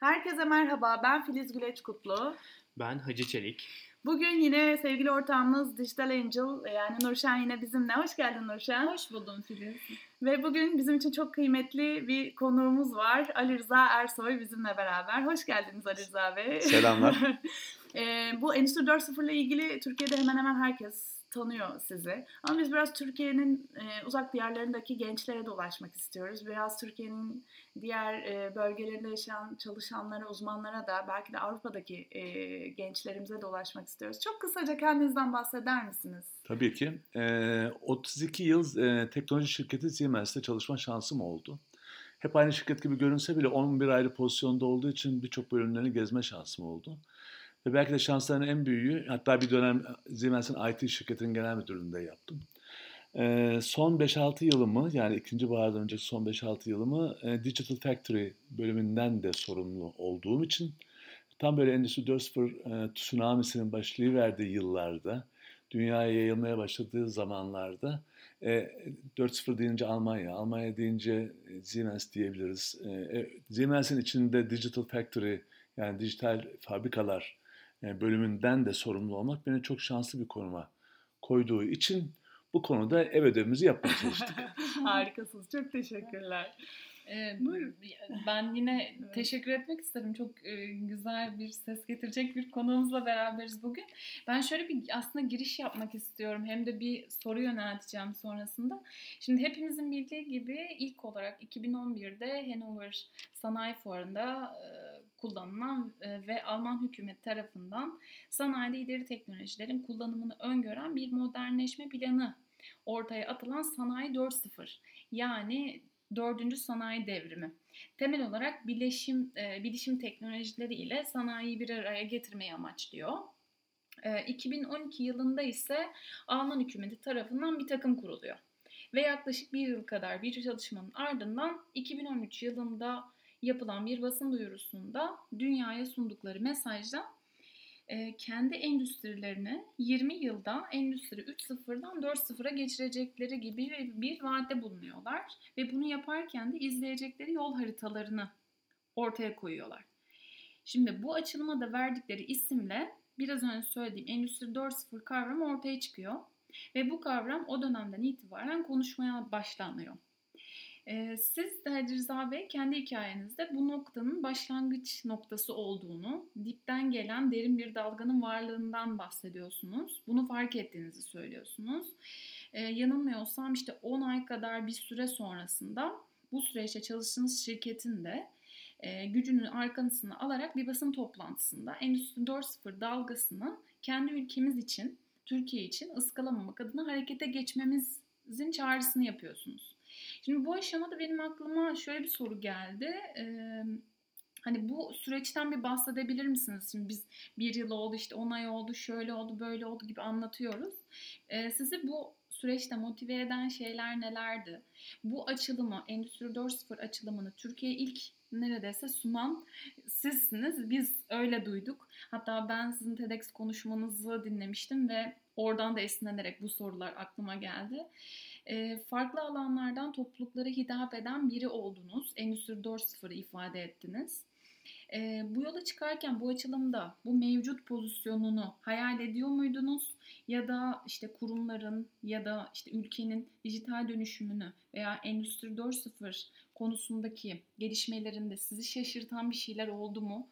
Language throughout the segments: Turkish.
Herkese merhaba, ben Filiz Güleç Kutlu. Ben Hacı Çelik. Bugün yine sevgili ortağımız Digital Angel yani Nurşen yine bizimle. Hoş geldin Nurşen. Hoş buldum Filiz. Ve bugün bizim için çok kıymetli bir konuğumuz var. Ali Rıza Ersoy bizimle beraber. Hoş geldiniz Ali Rıza Bey. Selamlar. e, bu Endüstri 4.0 ile ilgili Türkiye'de hemen hemen herkes tanıyor sizi. Ama biz biraz Türkiye'nin e, uzak diyarlarındaki gençlere de ulaşmak istiyoruz. Biraz Türkiye'nin diğer e, bölgelerinde yaşayan çalışanlara, uzmanlara da belki de Avrupa'daki e, gençlerimize de ulaşmak istiyoruz. Çok kısaca kendinizden bahseder misiniz? Tabii ki. E, 32 yıl e, teknoloji şirketi Siemens'te çalışma şansım oldu. Hep aynı şirket gibi görünse bile 11 ayrı pozisyonda olduğu için birçok bölümlerini gezme şansım oldu. Ve belki de şansların en büyüğü, hatta bir dönem Siemens'in IT şirketinin genel müdürlüğünde yaptım. Ee, son 5-6 yılımı, yani ikinci bahardan önceki son 5-6 yılımı e, Digital Factory bölümünden de sorumlu olduğum için tam böyle Endüstri 4.0 e, tsunamisinin başlayıverdiği yıllarda, dünyaya yayılmaya başladığı zamanlarda e, 4.0 deyince Almanya, Almanya deyince Siemens diyebiliriz. E, e, Siemens'in içinde Digital Factory yani dijital fabrikalar bölümünden de sorumlu olmak beni çok şanslı bir konuma koyduğu için bu konuda ev ödevimizi yapmaya çalıştık. Harikasınız. Çok teşekkürler. Ee, ben yine evet. teşekkür etmek isterim. Çok e, güzel bir ses getirecek bir konuğumuzla beraberiz bugün. Ben şöyle bir aslında giriş yapmak istiyorum. Hem de bir soru yönelteceğim sonrasında. Şimdi hepimizin bildiği gibi ilk olarak 2011'de Hanover Sanayi Fuarı'nda e, kullanılan e, ve Alman hükümet tarafından sanayide ileri teknolojilerin kullanımını öngören bir modernleşme planı ortaya atılan Sanayi 4.0 yani dördüncü sanayi devrimi. Temel olarak bileşim, e, bilişim teknolojileri ile sanayiyi bir araya getirmeyi amaçlıyor. 2012 e, yılında ise Alman hükümeti tarafından bir takım kuruluyor. Ve yaklaşık bir yıl kadar bir çalışmanın ardından 2013 yılında yapılan bir basın duyurusunda dünyaya sundukları mesajda e, kendi endüstrilerini 20 yılda Endüstri 3.0'dan 4.0'a geçirecekleri gibi bir vaatte bulunuyorlar. Ve bunu yaparken de izleyecekleri yol haritalarını ortaya koyuyorlar. Şimdi bu açılıma da verdikleri isimle biraz önce söylediğim Endüstri 4.0 kavramı ortaya çıkıyor. Ve bu kavram o dönemden itibaren konuşmaya başlanıyor. Siz de Rıza Bey kendi hikayenizde bu noktanın başlangıç noktası olduğunu, dipten gelen derin bir dalganın varlığından bahsediyorsunuz. Bunu fark ettiğinizi söylüyorsunuz. Yanılmıyorsam işte 10 ay kadar bir süre sonrasında bu süreçte çalıştığınız şirketin de gücünün arkasını alarak bir basın toplantısında Endüstri 4.0 dalgasını kendi ülkemiz için, Türkiye için ıskalamamak adına harekete geçmemizin çağrısını yapıyorsunuz. Şimdi bu aşamada benim aklıma şöyle bir soru geldi. Ee, hani bu süreçten bir bahsedebilir misiniz? Şimdi biz bir yıl oldu işte on ay oldu şöyle oldu böyle oldu gibi anlatıyoruz. Ee, sizi bu süreçte motive eden şeyler nelerdi? Bu açılımı, Endüstri 4.0 açılımını Türkiye ilk neredeyse sunan sizsiniz. Biz öyle duyduk. Hatta ben sizin TEDx konuşmanızı dinlemiştim ve oradan da esinlenerek bu sorular aklıma geldi farklı alanlardan topluluklara hitap eden biri oldunuz. Endüstri 4.0'ı ifade ettiniz. E, bu yola çıkarken bu açılımda bu mevcut pozisyonunu hayal ediyor muydunuz? Ya da işte kurumların ya da işte ülkenin dijital dönüşümünü veya Endüstri 4.0 konusundaki gelişmelerinde sizi şaşırtan bir şeyler oldu mu?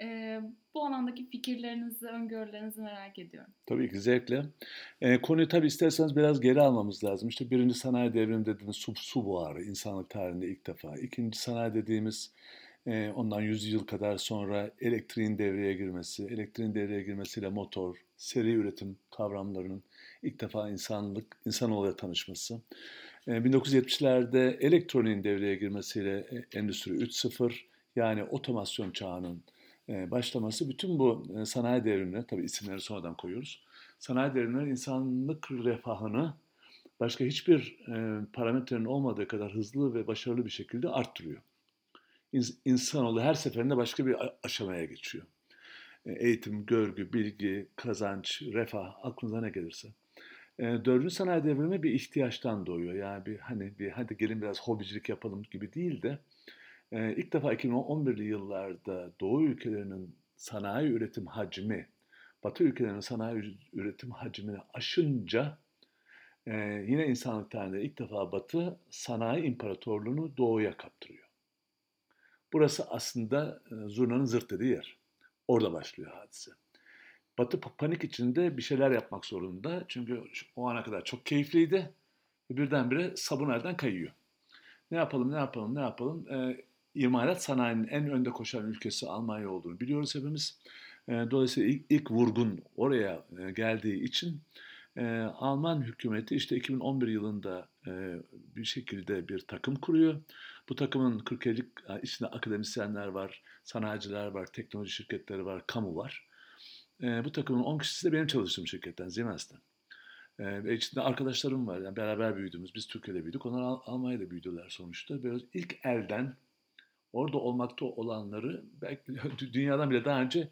E, bu alandaki fikirlerinizi, öngörülerinizi merak ediyorum. Tabii ki zevkle. E, konuyu tabii isterseniz biraz geri almamız lazım. İşte birinci sanayi devrimi dediğimiz su, su buharı insanlık tarihinde ilk defa. İkinci sanayi dediğimiz e, ondan 100 yıl kadar sonra elektriğin devreye girmesi, elektriğin devreye girmesiyle motor, seri üretim kavramlarının ilk defa insanlık, insanoğluyla tanışması. 1970'lerde elektroniğin devreye girmesiyle Endüstri 3.0 yani otomasyon çağının e, başlaması bütün bu e, sanayi devrimine, tabii isimleri sonradan koyuyoruz, sanayi devrimleri insanlık refahını başka hiçbir e, parametrenin olmadığı kadar hızlı ve başarılı bir şekilde arttırıyor. İnsanoğlu her seferinde başka bir aşamaya geçiyor. Eğitim, görgü, bilgi, kazanç, refah, aklınıza ne gelirse. Dördüncü sanayi devrimi bir ihtiyaçtan doğuyor. Yani bir hani bir hadi gelin biraz hobicilik yapalım gibi değil de e, ilk defa 2011'li yıllarda Doğu ülkelerinin sanayi üretim hacmi Batı ülkelerinin sanayi üretim hacmini aşınca yine insanlık tarihinde ilk defa Batı sanayi imparatorluğunu Doğu'ya kaptırıyor. Burası aslında zurnanın zırt dediği yer. Orada başlıyor hadise. Batı panik içinde bir şeyler yapmak zorunda. Çünkü o ana kadar çok keyifliydi. Birdenbire sabun elden kayıyor. Ne yapalım, ne yapalım, ne yapalım? E, imalat sanayinin en önde koşan ülkesi Almanya olduğunu biliyoruz hepimiz. E, dolayısıyla ilk, ilk vurgun oraya e, geldiği için e, Alman hükümeti işte 2011 yılında e, bir şekilde bir takım kuruyor. Bu takımın 40'lık içinde akademisyenler var, sanayiciler var, teknoloji şirketleri var, kamu var. Bu takımın 10 kişisi de benim çalıştığım şirketten, Siemens'ten. E, içinde arkadaşlarım var. Yani beraber büyüdüğümüz, biz Türkiye'de büyüdük. Onlar Al- Almanya'da büyüdüler sonuçta. Böyle ilk elden orada olmakta olanları belki dünyadan bile daha önce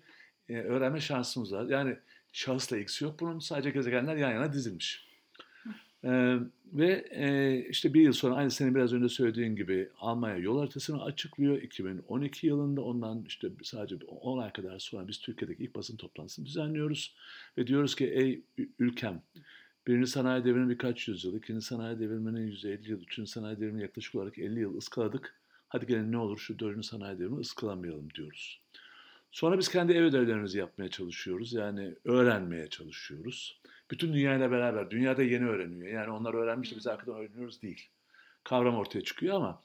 e, öğrenme şansımız var. Yani şahısla ilgisi yok. Bunun sadece gezegenler yan yana dizilmiş. Ee, ve e, işte bir yıl sonra aynı senin biraz önce söylediğin gibi Almanya yol haritasını açıklıyor. 2012 yılında ondan işte sadece 10 ay kadar sonra biz Türkiye'deki ilk basın toplantısını düzenliyoruz. Ve diyoruz ki ey ülkem birinci sanayi devriminin birkaç yüzyıl, ikinci sanayi devriminin 150 yıl, üçüncü sanayi devrimini yaklaşık olarak 50 yıl ıskaladık. Hadi gelin ne olur şu dördüncü sanayi devrimini ıskalamayalım diyoruz. Sonra biz kendi ev ödevlerimizi yapmaya çalışıyoruz. Yani öğrenmeye çalışıyoruz. Bütün dünyayla beraber. Dünyada yeni öğreniyor. Yani onlar öğrenmiş de biz arkadan öğreniyoruz değil. Kavram ortaya çıkıyor ama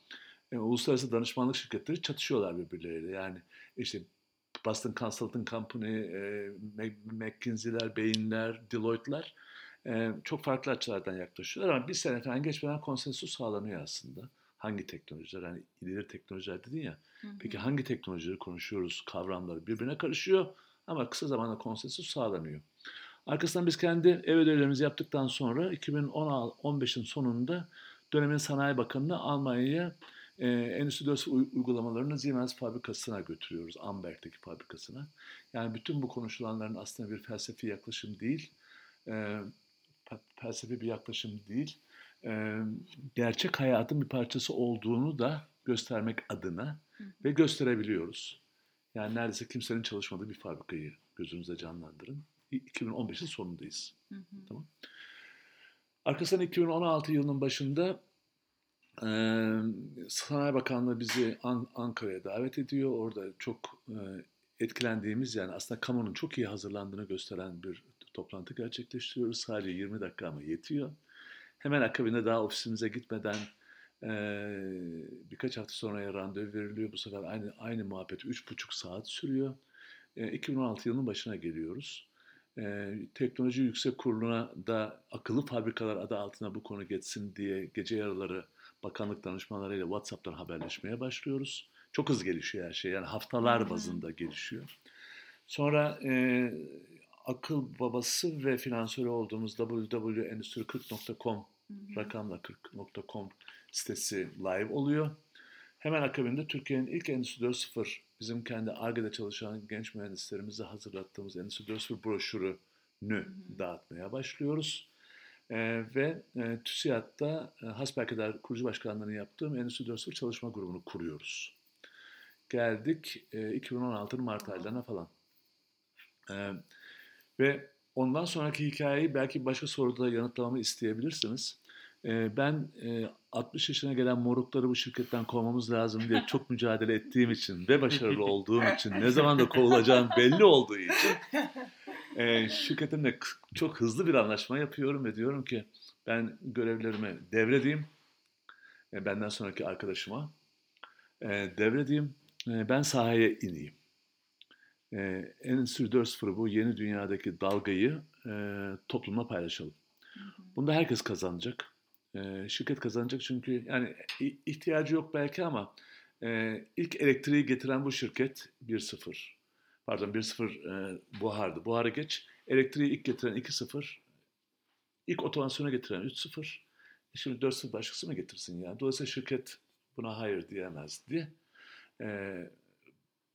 yani, e, uluslararası danışmanlık şirketleri çatışıyorlar birbirleriyle. Yani işte Boston Consulting Company, e, McKinsey'ler, Bain'ler, Deloitte'ler e, çok farklı açılardan yaklaşıyorlar ama bir sene falan geçmeden konsensus sağlanıyor aslında hangi teknolojiler hani ileri teknolojiler dedin ya. Hı hı. Peki hangi teknolojileri konuşuyoruz? Kavramları birbirine karışıyor ama kısa zamanda konsensüs sağlanıyor. Arkasından biz kendi ev ödevlerimizi yaptıktan sonra 2015'in sonunda dönemin Sanayi Bakanı'nı Almanya'ya e, Endüstri 4 uygulamalarını Siemens fabrikasına götürüyoruz. Amberg'deki fabrikasına. Yani bütün bu konuşulanların aslında bir felsefi yaklaşım değil, e, felsefi bir yaklaşım değil, gerçek hayatın bir parçası olduğunu da göstermek adına ve gösterebiliyoruz. Yani neredeyse kimsenin çalışmadığı bir fabrikayı gözünüzde canlandırın. 2015'in sonundayız. Hı hı. Tamam. Arkasından 2016 yılının başında e, Sanayi Bakanlığı bizi An- Ankara'ya davet ediyor. Orada çok e, etkilendiğimiz yani aslında kamunun çok iyi hazırlandığını gösteren bir toplantı gerçekleştiriyoruz. Sadece 20 dakika ama yetiyor. Hemen akabinde daha ofisimize gitmeden e, birkaç hafta sonraya randevu veriliyor. Bu sefer aynı aynı muhabbet üç buçuk saat sürüyor. E, 2016 yılının başına geliyoruz. E, Teknoloji Yüksek Kurulu'na da akıllı fabrikalar adı altına bu konu geçsin diye gece yarıları bakanlık danışmanlarıyla WhatsApp'tan haberleşmeye başlıyoruz. Çok hızlı gelişiyor her şey. Yani haftalar bazında gelişiyor. Sonra e, akıl babası ve finansörü olduğumuz www.endüstri40.com rakamla40.com sitesi live oluyor. Hemen akabinde Türkiye'nin ilk Endüstri 4.0 bizim kendi ARGE'de çalışan genç mühendislerimizle hazırlattığımız Endüstri 4.0 broşürünü hı dağıtmaya başlıyoruz. Ee, ve e, TÜSİAD'da e, hasbelkader kurucu başkanlığını yaptığım Endüstri 4.0 çalışma grubunu kuruyoruz. Geldik e, 2016'nın Mart aylarına falan. E, ve ondan sonraki hikayeyi belki başka soruda yanıtlamamı isteyebilirsiniz. Ee, ben 60 e, yaşına gelen morukları bu şirketten kovmamız lazım diye çok mücadele ettiğim için ve başarılı olduğum için ne zaman da kovulacağım belli olduğu için e, şirketimle çok hızlı bir anlaşma yapıyorum ve diyorum ki ben görevlerimi devredeyim e, benden sonraki arkadaşıma devredeyim ben sahaya ineyim. Endüstri 4.0 bu yeni dünyadaki dalgayı toplumla paylaşalım. Bunda herkes kazanacak şirket kazanacak çünkü yani ihtiyacı yok belki ama e, ilk elektriği getiren bu şirket 1.0. Pardon 1.0 e, buhardı. Buharı geç. Elektriği ilk getiren 2.0. İlk otomasyona getiren 3.0. E şimdi 4.0 başkası mı getirsin ya? Dolayısıyla şirket buna hayır diyemezdi. E,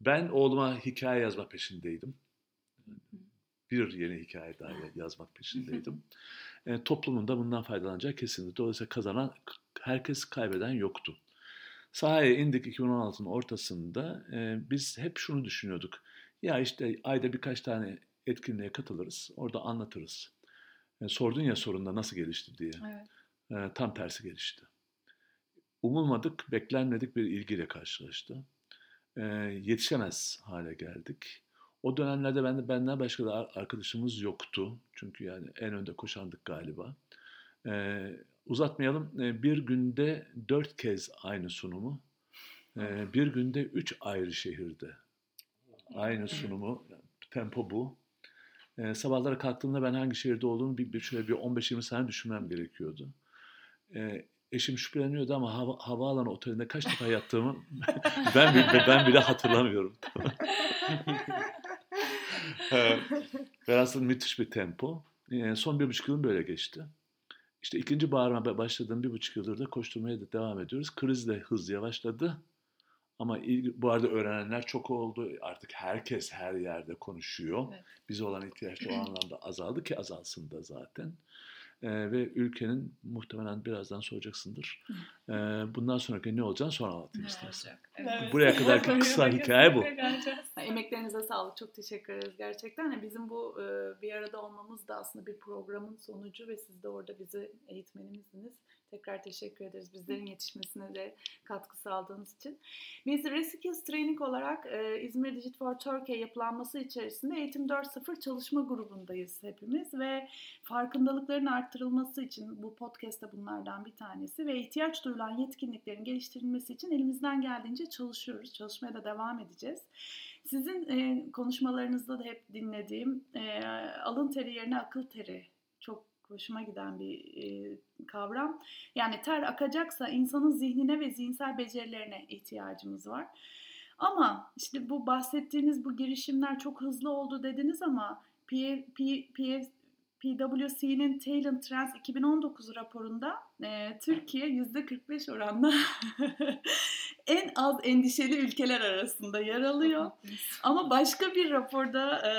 ben oğluma hikaye yazma peşindeydim. Bir yeni hikaye daha yazmak peşindeydim e, toplumun da bundan faydalanacağı kesinlikle. Dolayısıyla kazanan herkes kaybeden yoktu. Sahaya indik 2016'nın ortasında. E, biz hep şunu düşünüyorduk. Ya işte ayda birkaç tane etkinliğe katılırız. Orada anlatırız. E, sordun ya sorunda nasıl gelişti diye. Evet. E, tam tersi gelişti. Umulmadık, beklenmedik bir ilgiyle karşılaştı. E, yetişemez hale geldik. O dönemlerde ben de benden başka da arkadaşımız yoktu. Çünkü yani en önde koşandık galiba. E, uzatmayalım. E, bir günde dört kez aynı sunumu. E, bir günde üç ayrı şehirde. Aynı sunumu. Tempo bu. E, sabahlara kalktığımda ben hangi şehirde olduğumu bir, bir şöyle bir 15-20 saniye düşünmem gerekiyordu. E, eşim şüpheleniyordu ama hava, havaalanı otelinde kaç defa yattığımı ben, bile, ben bile hatırlamıyorum. Velhasıl müthiş bir tempo. E, son bir buçuk yılım böyle geçti. İşte ikinci bağırma başladığım bir buçuk yıldır da koşturmaya da devam ediyoruz. Kriz de hız yavaşladı. Ama ilgi, bu arada öğrenenler çok oldu. Artık herkes her yerde konuşuyor. Evet. Bize olan ihtiyaç o anlamda azaldı ki azalsın da zaten. Ee, ve ülkenin muhtemelen birazdan soracaksındır. Ee, bundan sonraki ne olacağını sonra anlatayım istersen. Evet. Buraya kadar kısa hikaye bu. Emeklerinize sağlık. Çok teşekkür ederiz gerçekten. Yani bizim bu e, bir arada olmamız da aslında bir programın sonucu ve siz de orada bizi eğitmenimizdiniz. Tekrar teşekkür ederiz bizlerin yetişmesine de katkı sağladığınız için. Biz Reskills Training olarak e, İzmir Digit for Turkey yapılanması içerisinde Eğitim 4.0 çalışma grubundayız hepimiz ve farkındalıkların arttırılması için bu podcast da bunlardan bir tanesi ve ihtiyaç duyulan yetkinliklerin geliştirilmesi için elimizden geldiğince çalışıyoruz. Çalışmaya da devam edeceğiz. Sizin e, konuşmalarınızda da hep dinlediğim e, alın teri yerine akıl teri hoşuma giden bir e, kavram. Yani ter akacaksa insanın zihnine ve zihinsel becerilerine ihtiyacımız var. Ama işte bu bahsettiğiniz bu girişimler çok hızlı oldu dediniz ama P, P, P, PwC'nin Talent Trends 2019 raporunda e, Türkiye %45 oranla en az endişeli ülkeler arasında yer alıyor. Ama başka bir raporda e,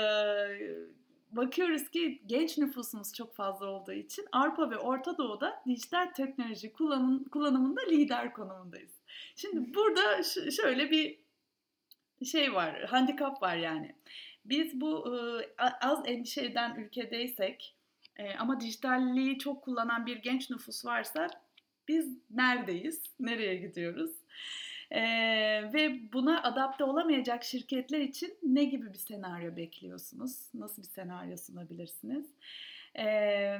bakıyoruz ki genç nüfusumuz çok fazla olduğu için Avrupa ve Orta Doğu'da dijital teknoloji kullanım, kullanımında lider konumundayız. Şimdi burada şöyle bir şey var, handikap var yani. Biz bu az endişe eden ülkedeysek ama dijitalliği çok kullanan bir genç nüfus varsa biz neredeyiz, nereye gidiyoruz? Ee, ve buna adapte olamayacak şirketler için ne gibi bir senaryo bekliyorsunuz? Nasıl bir senaryo sunabilirsiniz? Ee,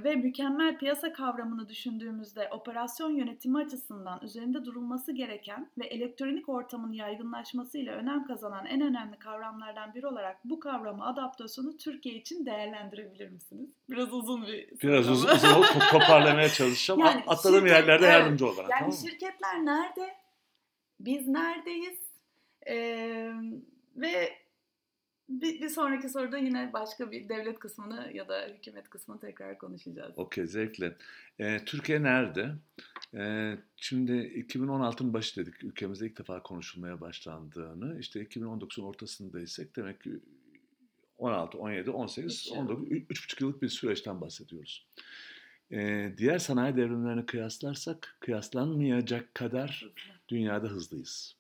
ve mükemmel piyasa kavramını düşündüğümüzde operasyon yönetimi açısından üzerinde durulması gereken ve elektronik ortamın yaygınlaşmasıyla önem kazanan en önemli kavramlardan biri olarak bu kavramı adaptasyonu Türkiye için değerlendirebilir misiniz? Biraz uzun bir Biraz uzun, uzun toparlamaya çalışacağım. Yani Atladığım şirket, yerlerde yardımcı olarak. Yani tamam şirketler nerede? Biz neredeyiz? Ee, ve bir, bir sonraki soruda yine başka bir devlet kısmını ya da hükümet kısmını tekrar konuşacağız. Okey zevkle. Ee, Türkiye nerede? Ee, şimdi 2016'ın başı dedik ülkemizde ilk defa konuşulmaya başlandığını. İşte 2019'un ortasındaysak demek ki 16, 17, 18, 19, 3,5 yıllık bir süreçten bahsediyoruz. Ee, diğer sanayi devrimlerini kıyaslarsak kıyaslanmayacak kadar dünyada hızlıyız.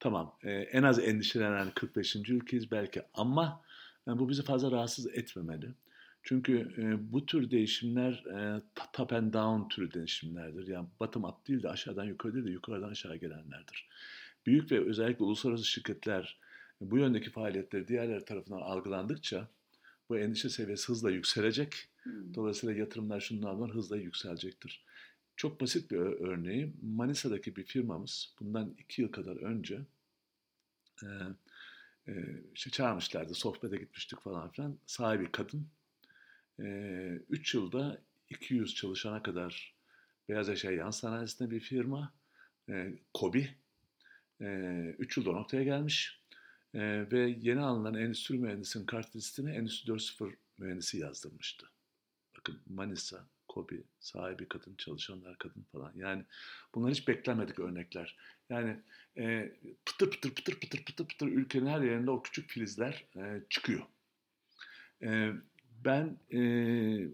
Tamam e, en az endişelenen 45. ülkeyiz belki ama e, bu bizi fazla rahatsız etmemeli. Çünkü e, bu tür değişimler e, top and down türü değişimlerdir. Yani bottom up değil de aşağıdan yukarı değil de yukarıdan aşağı gelenlerdir. Büyük ve özellikle uluslararası şirketler bu yöndeki faaliyetleri diğerleri tarafından algılandıkça bu endişe seviyesi hızla yükselecek. Hmm. Dolayısıyla yatırımlar şunlardan hızla yükselecektir. Çok basit bir örneği Manisa'daki bir firmamız bundan iki yıl kadar önce e, e, işte çağırmışlardı, sohbete gitmiştik falan filan. Sahibi kadın. E, üç yılda 200 çalışana kadar beyaz eşya yan sanayisinde bir firma. E, Kobi. E, üç yılda noktaya gelmiş. E, ve yeni alınan endüstri mühendisinin kart listine Endüstri 4.0 mühendisi yazdırmıştı. Bakın Manisa, Kobi, sahibi kadın, çalışanlar kadın falan. Yani bunlar hiç beklenmedik örnekler. Yani e, pıtır pıtır pıtır pıtır pıtır pıtır ülkenin her yerinde o küçük filizler e, çıkıyor. E, ben e,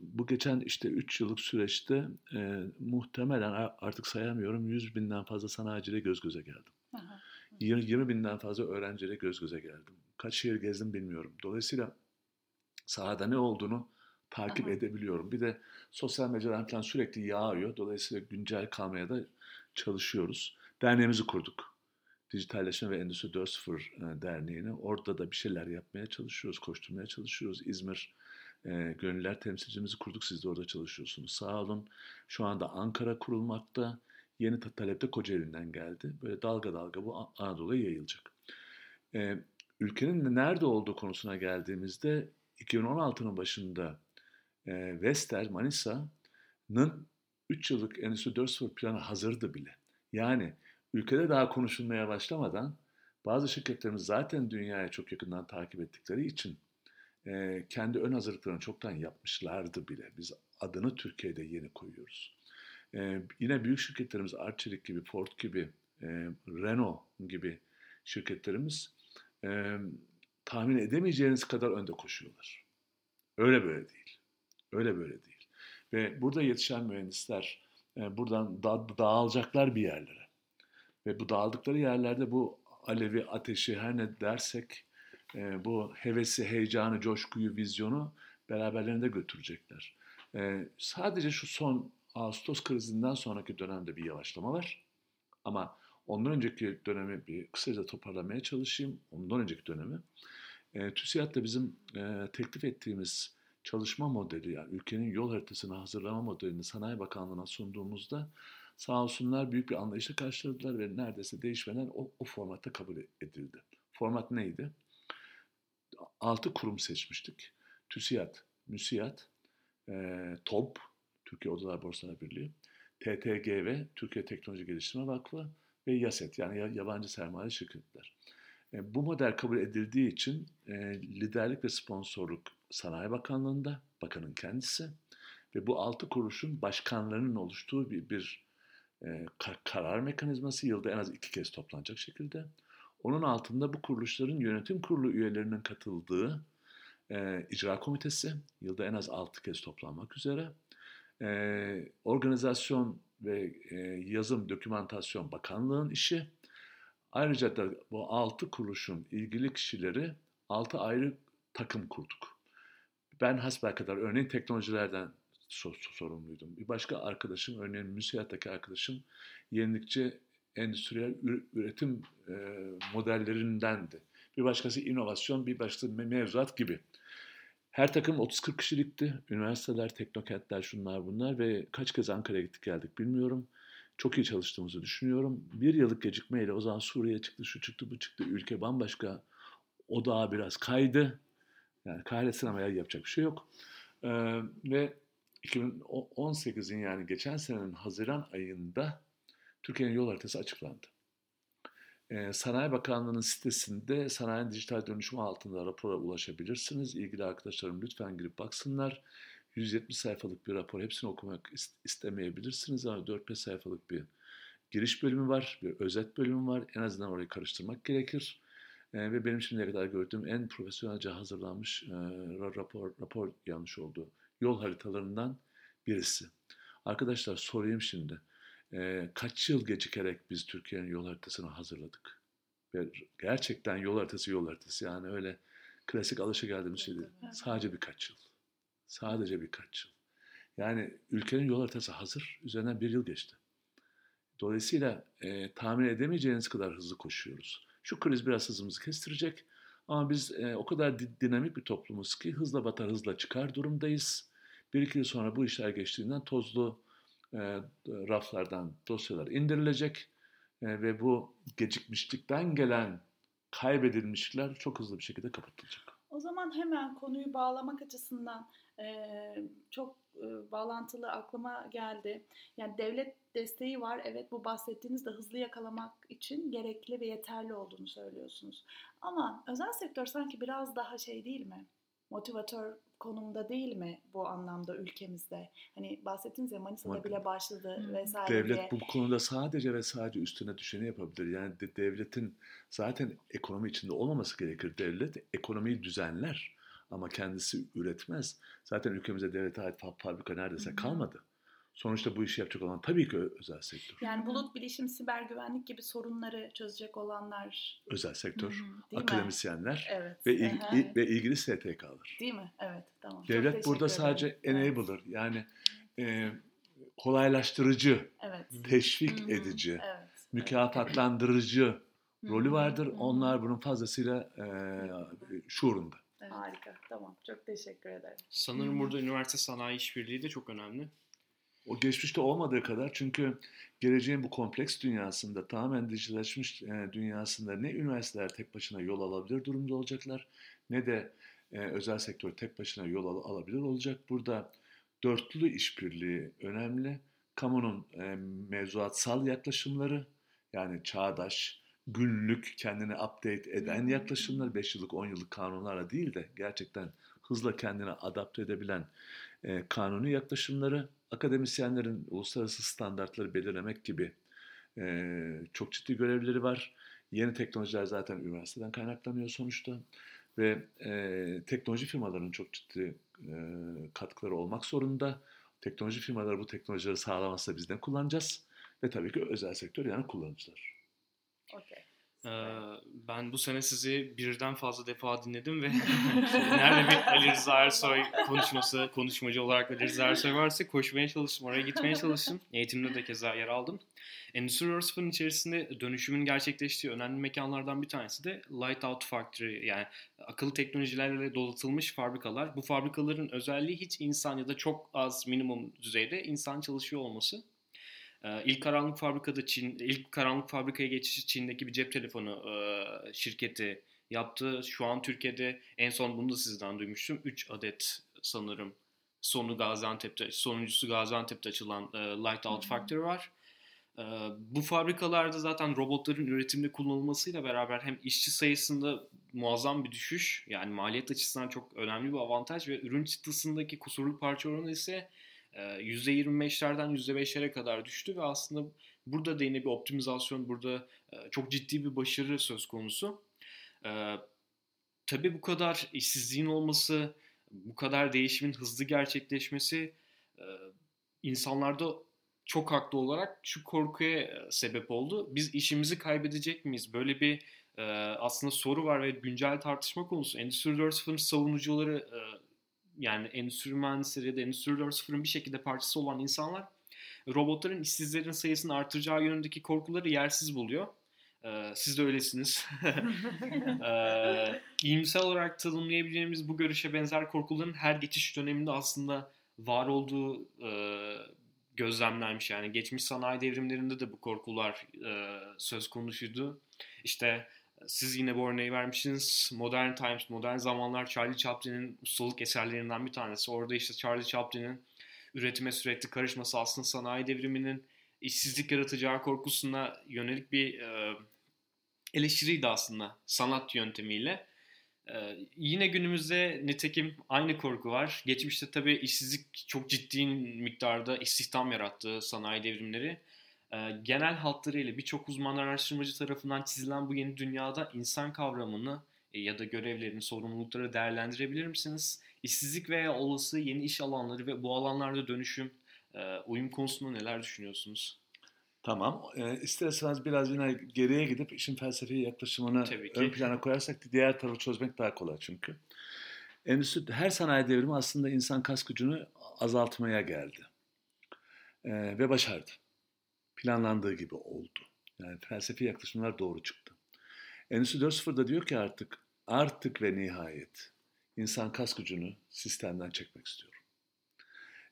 bu geçen işte 3 yıllık süreçte e, muhtemelen artık sayamıyorum 100 binden fazla sanayiciyle göz göze geldim. Aha. 20, 20 binden fazla öğrenciyle göz göze geldim. Kaç şehir gezdim bilmiyorum. Dolayısıyla sahada ne olduğunu takip Aha. edebiliyorum. Bir de sosyal medyadan falan sürekli yağıyor. Dolayısıyla güncel kalmaya da çalışıyoruz. Derneğimizi kurduk. Dijitalleşme ve Endüstri 4.0 e, Derneği'ni. Orada da bir şeyler yapmaya çalışıyoruz, koşturmaya çalışıyoruz. İzmir e, Gönüller temsilcimizi kurduk. Siz de orada çalışıyorsunuz. Sağ olun. Şu anda Ankara kurulmakta. Yeni ta- talep de Kocaeli'nden geldi. Böyle dalga dalga bu Anadolu'ya yayılacak. E, ülkenin nerede olduğu konusuna geldiğimizde 2016'nın başında e, Vestel Manisa'nın 3 yıllık Endüstri 4.0 planı hazırdı bile. Yani ülkede daha konuşulmaya başlamadan bazı şirketlerimiz zaten dünyaya çok yakından takip ettikleri için e, kendi ön hazırlıklarını çoktan yapmışlardı bile. Biz adını Türkiye'de yeni koyuyoruz. E, yine büyük şirketlerimiz Arçelik gibi, Ford gibi, e, Renault gibi şirketlerimiz e, tahmin edemeyeceğiniz kadar önde koşuyorlar. Öyle böyle değil. Öyle böyle değil. Ve burada yetişen mühendisler e, buradan da, dağılacaklar bir yerlere. Ve bu dağıldıkları yerlerde bu alevi, ateşi her ne dersek e, bu hevesi, heyecanı, coşkuyu, vizyonu beraberlerinde götürecekler. E, sadece şu son Ağustos krizinden sonraki dönemde bir yavaşlama var. Ama ondan önceki dönemi bir kısaca toparlamaya çalışayım. Ondan önceki dönemi. E, TÜSİAD da bizim e, teklif ettiğimiz çalışma modeli yani ülkenin yol haritasını hazırlama modelini Sanayi Bakanlığı'na sunduğumuzda sağ olsunlar büyük bir anlayışla karşıladılar ve neredeyse değişmeden o, o formatta kabul edildi. Format neydi? Altı kurum seçmiştik. TÜSİAD, MÜSİAD, e, TOB, Türkiye Odalar Borsalar Birliği, TTGV, Türkiye Teknoloji Geliştirme Vakfı ve YASET yani yabancı sermaye şirketler. E, bu model kabul edildiği için e, liderlik ve sponsorluk Sanayi Bakanlığı'nda, bakanın kendisi ve bu altı kuruluşun başkanlarının oluştuğu bir, bir e, karar mekanizması yılda en az iki kez toplanacak şekilde. Onun altında bu kuruluşların yönetim kurulu üyelerinin katıldığı icra komitesi yılda en az altı kez toplanmak üzere. Organizasyon ve yazım, dokümantasyon bakanlığın işi. Ayrıca da bu altı kuruluşun ilgili kişileri altı ayrı takım kurduk. Ben hasbelkader örneğin teknolojilerden sorumluydum. Bir başka arkadaşım, örneğin müsiyattaki arkadaşım yenilikçi endüstriyel üretim e, modellerindendi. Bir başkası inovasyon, bir başkası mevzuat gibi. Her takım 30-40 kişilikti. Üniversiteler, teknokentler, şunlar bunlar ve kaç kez Ankara'ya gittik geldik bilmiyorum. Çok iyi çalıştığımızı düşünüyorum. Bir yıllık gecikmeyle o zaman Suriye çıktı, şu çıktı, bu çıktı. Ülke bambaşka. O daha biraz kaydı. Yani kahretsin ama yapacak bir şey yok. Ee, ve 2018'in yani geçen senenin Haziran ayında Türkiye'nin yol haritası açıklandı. Ee, Sanayi Bakanlığı'nın sitesinde sanayi dijital dönüşümü altında rapora ulaşabilirsiniz. İlgili arkadaşlarım lütfen girip baksınlar. 170 sayfalık bir rapor. Hepsini okumak istemeyebilirsiniz ama 4-5 sayfalık bir giriş bölümü var, bir özet bölümü var. En azından orayı karıştırmak gerekir. E, ve benim şimdiye kadar gördüğüm en profesyonelce hazırlanmış e, rapor, rapor yanlış oldu. Yol haritalarından birisi. Arkadaşlar sorayım şimdi. E, kaç yıl gecikerek biz Türkiye'nin yol haritasını hazırladık? Ve gerçekten yol haritası yol haritası. Yani öyle klasik alışa geldiğimiz şey değil. Sadece birkaç yıl. Sadece birkaç yıl. Yani ülkenin yol haritası hazır. Üzerinden bir yıl geçti. Dolayısıyla e, tahmin edemeyeceğiniz kadar hızlı koşuyoruz. Şu kriz biraz hızımızı kestirecek. Ama biz e, o kadar dinamik bir toplumuz ki hızla batar hızla çıkar durumdayız. Bir iki yıl sonra bu işler geçtiğinden tozlu e, raflardan dosyalar indirilecek. E, ve bu gecikmişlikten gelen kaybedilmişlikler çok hızlı bir şekilde kapatılacak. O zaman hemen konuyu bağlamak açısından e, çok e, bağlantılı aklıma geldi. Yani devlet desteği var. Evet bu bahsettiğiniz de hızlı yakalamak için gerekli ve yeterli olduğunu söylüyorsunuz. Ama özel sektör sanki biraz daha şey değil mi? Motivatör konumda değil mi bu anlamda ülkemizde? Hani bahsettiniz ya Manisa'da Ama bile başladı hmm. vesaire Devlet diye. bu konuda sadece ve sadece üstüne düşeni yapabilir. Yani de, devletin zaten ekonomi içinde olmaması gerekir. Devlet ekonomiyi düzenler ama kendisi üretmez. Zaten ülkemizde devlete ait fabrika neredeyse hmm. kalmadı. Sonuçta bu işi yapacak olan tabii ki özel sektör. Yani bulut bilişim, siber güvenlik gibi sorunları çözecek olanlar özel sektör, Değil akademisyenler mi? evet. ve, il, il- ve ilgili STK'lar. Değil mi? Evet, tamam. Devlet burada ederim. sadece Evet. enabler yani e, kolaylaştırıcı, Evet. teşvik hı. edici, Evet. mükafatlandırıcı Hı rolü vardır. Hı. Onlar bunun fazlasıyla e, şuurunda. Evet. Harika. Tamam. Çok teşekkür ederim. Sanırım burada üniversite sanayi işbirliği de çok önemli. O geçmişte olmadığı kadar çünkü geleceğin bu kompleks dünyasında tamamen dijitalleşmiş e, dünyasında ne üniversiteler tek başına yol alabilir durumda olacaklar ne de e, özel sektör tek başına yol al- alabilir olacak. Burada dörtlü işbirliği önemli. Kamunun e, mevzuatsal yaklaşımları yani çağdaş, günlük kendini update eden hı. yaklaşımlar 5 yıllık 10 yıllık kanunlarla değil de gerçekten hızla kendini adapte edebilen e, kanuni yaklaşımları, akademisyenlerin uluslararası standartları belirlemek gibi e, çok ciddi görevleri var. Yeni teknolojiler zaten üniversiteden kaynaklanıyor sonuçta ve e, teknoloji firmalarının çok ciddi e, katkıları olmak zorunda. Teknoloji firmaları bu teknolojileri sağlamazsa biz ne kullanacağız? Ve tabii ki özel sektör yani kullanıcılar. Okey. Ee, ben bu sene sizi birden fazla defa dinledim ve nerede bir Ali Rıza Ersoy konuşması, konuşmacı olarak Ali Rıza Ersoy varsa koşmaya çalıştım, oraya gitmeye çalıştım. Eğitimde de keza yer aldım. Endüstri 4.0'ın içerisinde dönüşümün gerçekleştiği önemli mekanlardan bir tanesi de Light Out Factory yani akıllı teknolojilerle donatılmış fabrikalar. Bu fabrikaların özelliği hiç insan ya da çok az minimum düzeyde insan çalışıyor olması. Ee, İlk karanlık fabrikada Çin, ilk karanlık fabrikaya geçişi Çin'deki bir cep telefonu e, şirketi yaptı. Şu an Türkiye'de en son bunu da sizden duymuştum. 3 adet sanırım sonu Gaziantep'te, sonuncusu Gaziantep'te açılan e, Light Out. Factory var. E, bu fabrikalarda zaten robotların üretimde kullanılmasıyla beraber hem işçi sayısında muazzam bir düşüş yani maliyet açısından çok önemli bir avantaj ve ürün çıktısındaki kusurlu parça oranı ise %25'lerden %5'lere kadar düştü ve aslında burada da yine bir optimizasyon, burada e, çok ciddi bir başarı söz konusu. E, Tabii bu kadar işsizliğin olması, bu kadar değişimin hızlı gerçekleşmesi e, insanlarda çok haklı olarak şu korkuya e, sebep oldu. Biz işimizi kaybedecek miyiz? Böyle bir aslında soru var ve güncel tartışma konusu. Endüstri 4.0'ın savunucuları yani endüstri mühendisleri ya da endüstri 4.0'ın bir şekilde parçası olan insanlar robotların işsizlerin sayısını artıracağı yönündeki korkuları yersiz buluyor. Ee, siz de öylesiniz. ee, iyimser olarak tanımlayabileceğimiz bu görüşe benzer korkuların her geçiş döneminde aslında var olduğu e, gözlemlenmiş. Yani geçmiş sanayi devrimlerinde de bu korkular e, söz konusuydu. İşte siz yine bu örneği vermişsiniz. Modern Times, Modern Zamanlar Charlie Chaplin'in ustalık eserlerinden bir tanesi. Orada işte Charlie Chaplin'in üretime sürekli karışması aslında sanayi devriminin işsizlik yaratacağı korkusuna yönelik bir e, eleştiriydi aslında sanat yöntemiyle. E, yine günümüzde nitekim aynı korku var. Geçmişte tabii işsizlik çok ciddi miktarda istihdam yarattı sanayi devrimleri. E, genel hatlarıyla birçok uzman araştırmacı tarafından çizilen bu yeni dünyada insan kavramını e, ya da görevlerini, sorumlulukları değerlendirebilir misiniz? İşsizlik veya olası yeni iş alanları ve bu alanlarda dönüşüm, e, uyum konusunda neler düşünüyorsunuz? Tamam. E, isterseniz biraz yine geriye gidip işin felsefi yaklaşımını ön plana koyarsak diğer tarafı çözmek daha kolay çünkü. Endüstri, her sanayi devrimi aslında insan kas gücünü azaltmaya geldi. E, ve başardı. Planlandığı gibi oldu. Yani felsefi yaklaşımlar doğru çıktı. Endüstri 4.0'da diyor ki artık, artık ve nihayet insan kas gücünü sistemden çekmek istiyorum.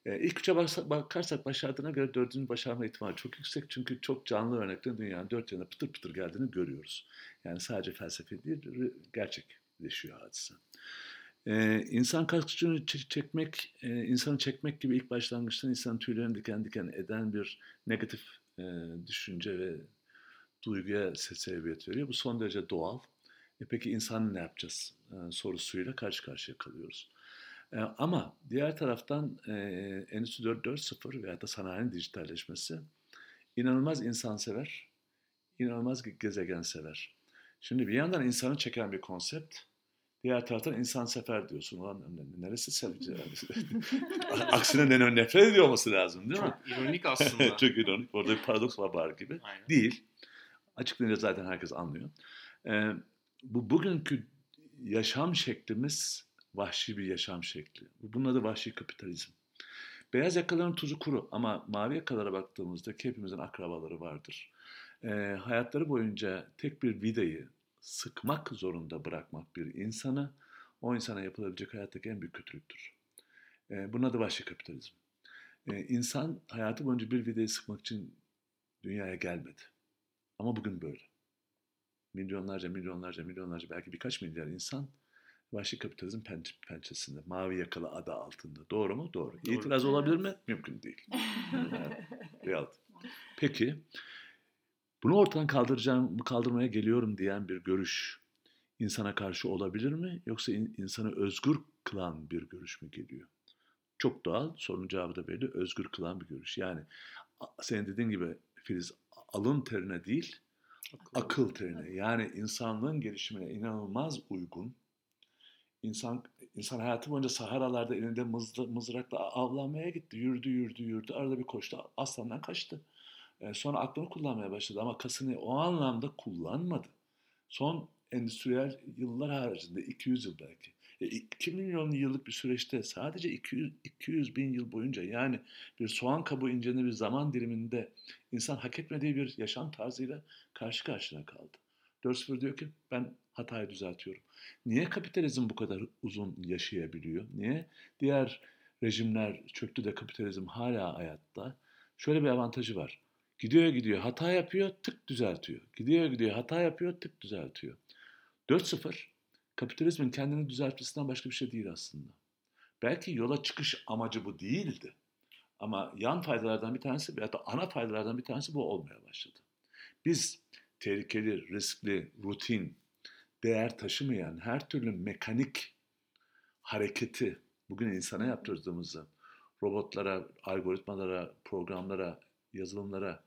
E, ilk üçe bakarsak başardığına göre dördüncü başarma ihtimali çok yüksek. Çünkü çok canlı örneklerin dünyanın dört yanına pıtır pıtır geldiğini görüyoruz. Yani sadece felsefe değil, gerçekleşiyor hadise. Ee, insan kas gücünü çekmek, e, insanı çekmek gibi ilk başlangıçtan insanın tüylerini diken diken eden bir negatif e, düşünce ve duyguya sebebiyet veriyor. Bu son derece doğal. E peki insan ne yapacağız e, sorusuyla karşı karşıya kalıyoruz. E, ama diğer taraftan e, Endüstri 4.0 veya da sanayinin dijitalleşmesi inanılmaz insansever, inanılmaz gezegensever. Şimdi bir yandan insanı çeken bir konsept, Diğer taraftan insan sefer diyorsun. Ulan neresi sevici? Aksine ne nefret ediyor olması lazım değil mi? Çok ironik aslında. Çok ironik. Orada bir paradoks var bari gibi. Aynen. Değil. Açıklayınca zaten herkes anlıyor. Ee, bu bugünkü yaşam şeklimiz vahşi bir yaşam şekli. Bunun adı vahşi kapitalizm. Beyaz yakaların tuzu kuru ama mavi yakalara baktığımızda hepimizin akrabaları vardır. Ee, hayatları boyunca tek bir vidayı sıkmak zorunda bırakmak bir insanı o insana yapılabilecek hayattaki en büyük kötülüktür. Ee, bunun adı vahşi kapitalizm. Ee, insan hayatı boyunca bir vidayı sıkmak için dünyaya gelmedi. Ama bugün böyle. Milyonlarca, milyonlarca, milyonlarca belki birkaç milyar insan vahşi kapitalizm penç- pençesinde, mavi yakalı adı altında. Doğru mu? Doğru. Doğru. İtiraz olabilir mi? Mümkün değil. Reality. Peki, bunu ortadan kaldıracağım, kaldırmaya geliyorum diyen bir görüş insana karşı olabilir mi? Yoksa in- insanı özgür kılan bir görüş mü geliyor? Çok doğal, sorunun cevabı da belli, özgür kılan bir görüş. Yani senin dediğin gibi Filiz, alın terine değil, akıl terine. Yani insanlığın gelişimine inanılmaz uygun. İnsan insan hayatı boyunca Saharalarda elinde mızra- mızrakla avlanmaya gitti. Yürüdü, yürüdü, yürüdü. Arada bir koştu, aslandan kaçtı. Sonra aklını kullanmaya başladı ama kasını o anlamda kullanmadı. Son endüstriyel yıllar haricinde 200 yıl belki. E, 2 milyon yıllık bir süreçte sadece 200, 200 bin yıl boyunca yani bir soğan kabuğu inceğinde bir zaman diliminde insan hak etmediği bir yaşam tarzıyla karşı karşıya kaldı. Dörsfer diyor ki ben hatayı düzeltiyorum. Niye kapitalizm bu kadar uzun yaşayabiliyor? Niye diğer rejimler çöktü de kapitalizm hala hayatta? Şöyle bir avantajı var. Gidiyor gidiyor hata yapıyor tık düzeltiyor. Gidiyor gidiyor hata yapıyor tık düzeltiyor. 4-0 kapitalizmin kendini düzeltmesinden başka bir şey değil aslında. Belki yola çıkış amacı bu değildi. Ama yan faydalardan bir tanesi ya da ana faydalardan bir tanesi bu olmaya başladı. Biz tehlikeli, riskli, rutin, değer taşımayan her türlü mekanik hareketi bugün insana yaptırdığımızda robotlara, algoritmalara, programlara, yazılımlara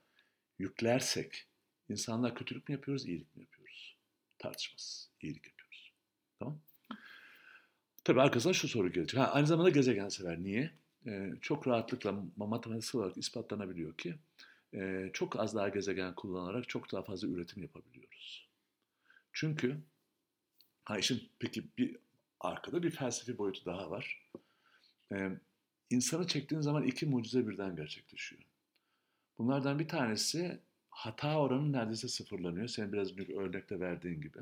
yüklersek insanlar kötülük mü yapıyoruz, iyilik mi yapıyoruz? Tartışmasız. iyilik yapıyoruz. Tamam Tabii arkasından şu soru gelecek. Ha, aynı zamanda gezegen sever. Niye? Ee, çok rahatlıkla matematiksel olarak ispatlanabiliyor ki e, çok az daha gezegen kullanarak çok daha fazla üretim yapabiliyoruz. Çünkü ha işin peki bir arkada bir felsefi boyutu daha var. Ee, insanı çektiğin zaman iki mucize birden gerçekleşiyor. Bunlardan bir tanesi hata oranı neredeyse sıfırlanıyor. Senin biraz önce örnekte verdiğin gibi.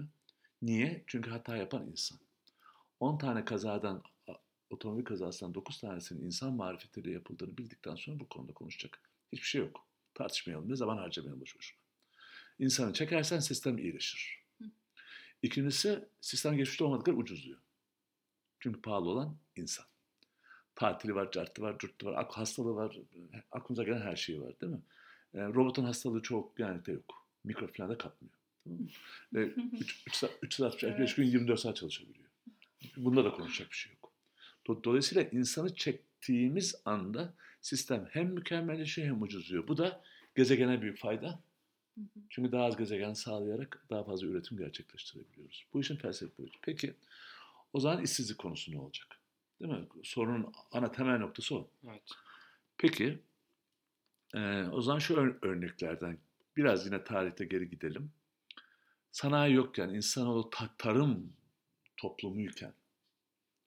Niye? Çünkü hata yapan insan. 10 tane kazadan, otomobil kazasından 9 tanesinin insan marifetiyle yapıldığını bildikten sonra bu konuda konuşacak. Hiçbir şey yok. Tartışmayalım. Ne zaman harcamayalım boş boşuna. İnsanı çekersen sistem iyileşir. İkincisi sistem geçmişte olmadığı kadar ucuzluyor. Çünkü pahalı olan insan. Tatili var, cartı var, curtu var, hastalığı var, aklınıza gelen her şey var değil mi? E, robotun hastalığı çok genellikle yok. Mikro falan da kapmıyor. Tamam mı? E, 365 gün 24 saat çalışabiliyor. Bunda da konuşacak bir şey yok. Dolayısıyla insanı çektiğimiz anda sistem hem mükemmelleşiyor hem ucuzluyor. Bu da gezegene büyük fayda. Çünkü daha az gezegen sağlayarak daha fazla üretim gerçekleştirebiliyoruz. Bu işin felsefi boyutu. Peki o zaman işsizlik konusu ne olacak? Değil mi? Sorunun ana temel noktası o. Evet. Peki e, o zaman şu ör- örneklerden biraz yine tarihte geri gidelim. Sanayi yokken, insanoğlu ta- tarım toplumuyken,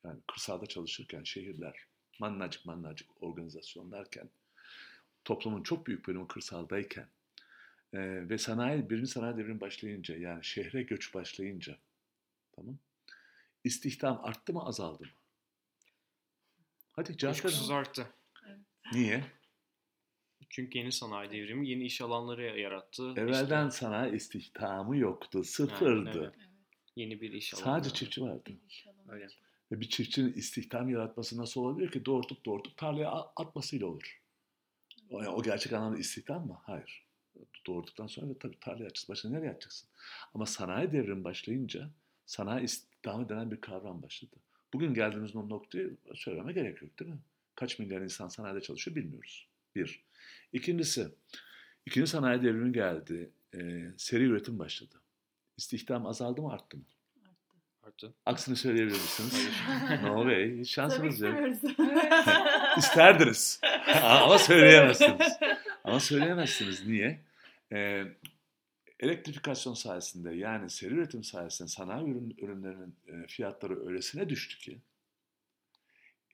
yani kırsalda çalışırken, şehirler, mannacık mannacık organizasyonlarken, toplumun çok büyük bölümü kırsaldayken e, ve sanayi, birinci sanayi devrimi başlayınca, yani şehre göç başlayınca, tamam İstihdam arttı mı azaldı mı? Hadi Kuşkusuz arttı. Niye? Çünkü yeni sanayi devrimi yeni iş alanları yarattı. Evvelden İşte, sanayi istihdamı yoktu, sıfırdı. evet. yeni bir iş alanı. Sadece çiftçi vardı. Öyle. Ve bir çiftçinin istihdam yaratması nasıl olabilir ki? Doğurtup doğurtup tarlaya atmasıyla olur. O, yani o gerçek anlamda istihdam mı? Hayır. Doğurduktan sonra da tabii tarlaya açacaksın. Başka nereye açacaksın? Ama sanayi devrimi başlayınca sanayi istihdamı denen bir kavram başladı. Bugün geldiğimiz o noktayı söylememe gerek yok değil mi? Kaç milyar insan sanayide çalışıyor bilmiyoruz. Bir. İkincisi, ikinci sanayi devrimi geldi. Ee, seri üretim başladı. İstihdam azaldı mı arttı mı? arttı. Aksini söyleyebilir misiniz? no way. Hiç şansınız yok. İsterdiniz. Ama söyleyemezsiniz. Ama söyleyemezsiniz. Niye? Ee, elektrifikasyon sayesinde yani seri üretim sayesinde sanayi ürün, ürünlerinin e, fiyatları öylesine düştü ki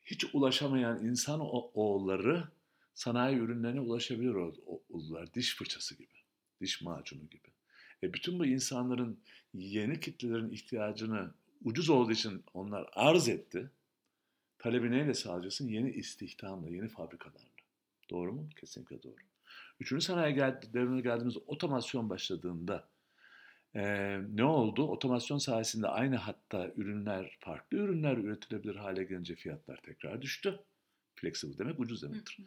hiç ulaşamayan insan oğulları sanayi ürünlerine ulaşabilir ol- oldular. Diş fırçası gibi, diş macunu gibi. E bütün bu insanların yeni kitlelerin ihtiyacını ucuz olduğu için onlar arz etti. Talebi neyle sağlayacaksın? Yeni istihdamla, yeni fabrikalarla. Doğru mu? Kesinlikle doğru. Üçüncü sanayi gel- devrine geldiğimiz otomasyon başladığında eee, ne oldu? Otomasyon sayesinde aynı hatta ürünler, farklı ürünler üretilebilir hale gelince fiyatlar tekrar düştü. Flexible demek ucuz demektir.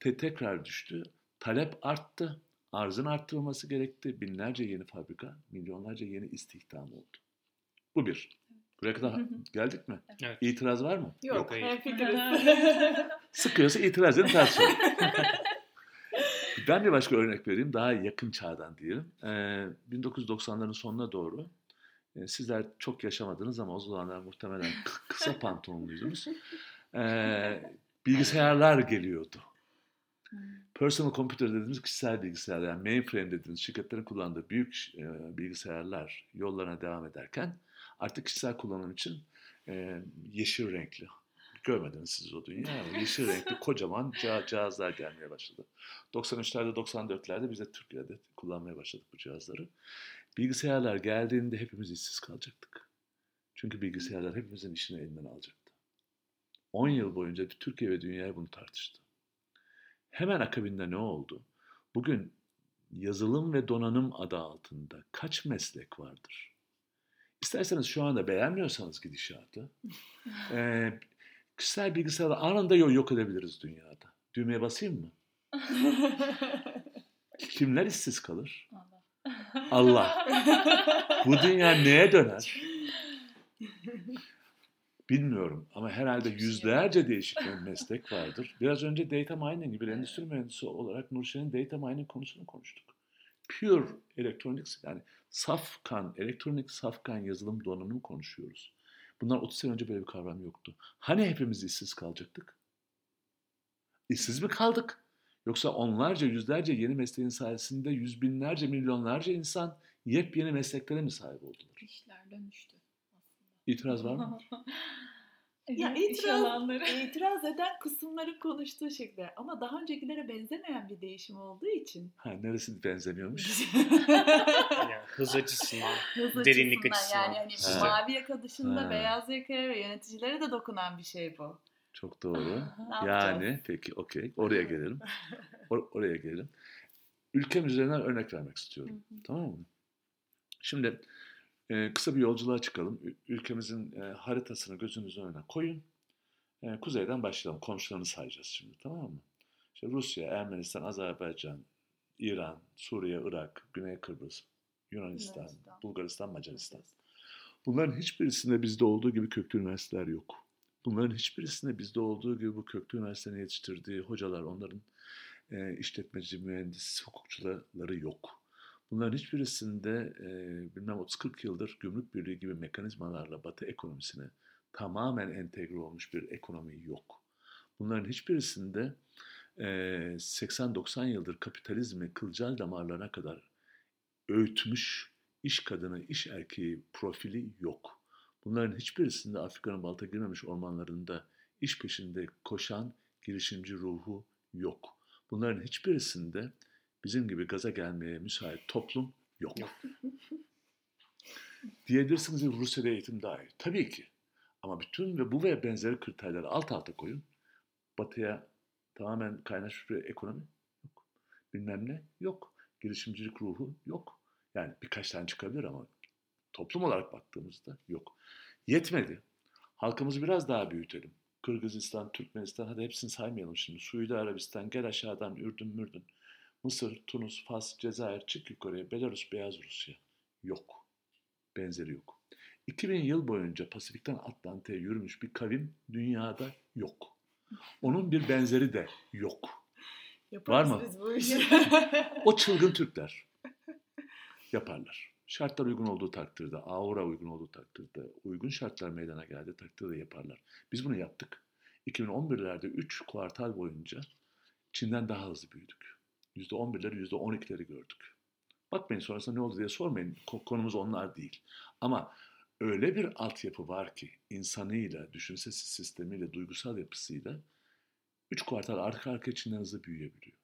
Te- tekrar düştü. Talep arttı. Arzın arttırılması gerekti. Binlerce yeni fabrika, milyonlarca yeni istihdam oldu. Bu bir. Buraya kadar geldik mi? Evet. İtiraz var mı? Yok, Yok, hayır. Sıkıyorsa itiraz edin tartışalım. ben bir başka örnek vereyim. Daha yakın çağdan diyelim. Ee, 1990'ların sonuna doğru e, sizler çok yaşamadınız ama o zamanlar muhtemelen kısa pantolonluydunuz. Ee, bilgisayarlar geliyordu. Personal computer dediğimiz kişisel bilgisayar yani mainframe dediğimiz şirketlerin kullandığı büyük e, bilgisayarlar yollarına devam ederken artık kişisel kullanım için e, yeşil renkli görmediniz siz o dünya ama yeşil renkli kocaman cihaz- cihazlar gelmeye başladı. 93'lerde 94'lerde biz de Türkiye'de kullanmaya başladık bu cihazları. Bilgisayarlar geldiğinde hepimiz işsiz kalacaktık. Çünkü bilgisayarlar hepimizin işini elinden alacaktı. 10 yıl boyunca Türkiye ve dünya bunu tartıştı. Hemen akabinde ne oldu? Bugün yazılım ve donanım adı altında kaç meslek vardır? İsterseniz şu anda beğenmiyorsanız gidişatı, eee kişisel bilgisayarı anında yo- yok edebiliriz dünyada. Düğmeye basayım mı? Kimler işsiz kalır? Allah. Bu dünya neye döner? Bilmiyorum ama herhalde yüzlerce değişik bir meslek vardır. Biraz önce data mining gibi endüstri mühendisi olarak Nurşen'in data mining konusunu konuştuk. Pure electronics yani safkan, elektronik safkan yazılım donanımı konuşuyoruz. Bundan 30 sene önce böyle bir kavram yoktu. Hani hepimiz işsiz kalacaktık? İşsiz mi kaldık? Yoksa onlarca, yüzlerce yeni mesleğin sayesinde yüz binlerce, milyonlarca insan yepyeni mesleklere mi sahip oldular? İşler dönüştü aslında. İtiraz var mı? Ya Evet, iş itiraz-. İtiraz eden kısımları konuştuğu şekilde ama daha öncekilere benzemeyen bir değişim olduğu için. Ha, neresi benzemiyormuş? Yani hız açısından. Hız Derinlik açısından yani hani Ha. mavi yaka dışında Ha. beyaz yakaya ve yöneticilere de dokunan bir şey bu. Çok doğru. Ne Yani peki okey oraya gelelim. Or- oraya gelelim. Ülkem üzerinden örnek vermek istiyorum. Tamam mı? Şimdi e, kısa bir yolculuğa çıkalım. Ülkemizin e, haritasını gözünüzün önüne koyun. E, kuzeyden başlayalım. Komşularını sayacağız şimdi tamam mı? İşte Rusya, Ermenistan, Azerbaycan, İran, Suriye, Irak, Güney Kıbrıs, Yunanistan, Yunanistan. Bulgaristan, Macaristan. Bunların hiçbirisinde bizde olduğu gibi köklü üniversiteler yok. Bunların hiçbirisinde bizde olduğu gibi bu köklü üniversitenin yetiştirdiği hocalar, onların e, işletmeci, mühendis, hukukçuları yok. Bunların hiçbirisinde e, bilmem 30-40 yıldır gümrük birliği gibi mekanizmalarla batı ekonomisine tamamen entegre olmuş bir ekonomi yok. Bunların hiçbirisinde e, 80-90 yıldır kapitalizmi kılcal damarlarına kadar öğütmüş iş kadını, iş erkeği profili yok. Bunların hiçbirisinde Afrika'nın balta girmemiş ormanlarında iş peşinde koşan girişimci ruhu yok. Bunların hiçbirisinde bizim gibi gaza gelmeye müsait toplum yok. Diyebilirsiniz ki Rusya'da eğitim daha iyi. Tabii ki. Ama bütün ve bu ve benzeri kriterleri alt alta koyun. Batıya tamamen kaynaşmış bir ekonomi yok. Bilmem ne yok. Girişimcilik ruhu yok. Yani birkaç tane çıkabilir ama toplum olarak baktığımızda yok. Yetmedi. Halkımızı biraz daha büyütelim. Kırgızistan, Türkmenistan hadi hepsini saymayalım şimdi. Suudi Arabistan, gel aşağıdan Ürdün, Mürdün. Mısır, Tunus, Fas, Cezayir, çık yukarıya. Belarus, Beyaz Rusya. Yok. Benzeri yok. 2000 yıl boyunca Pasifik'ten Atlantik'e yürümüş bir kavim dünyada yok. Onun bir benzeri de yok. Yaparız Var mı? biz bu işi. O çılgın Türkler yaparlar. Şartlar uygun olduğu takdirde, aura uygun olduğu takdirde, uygun şartlar meydana geldi takdirde yaparlar. Biz bunu yaptık. 2011'lerde 3 kuartal boyunca Çin'den daha hızlı büyüdük. %11'leri, %12'leri gördük. Bakmayın sonrasında ne oldu diye sormayın. Konumuz onlar değil. Ama öyle bir altyapı var ki insanıyla, düşünsel sistemiyle, duygusal yapısıyla 3 kuartal arka arkaya Çin'den hızlı büyüyebiliyor.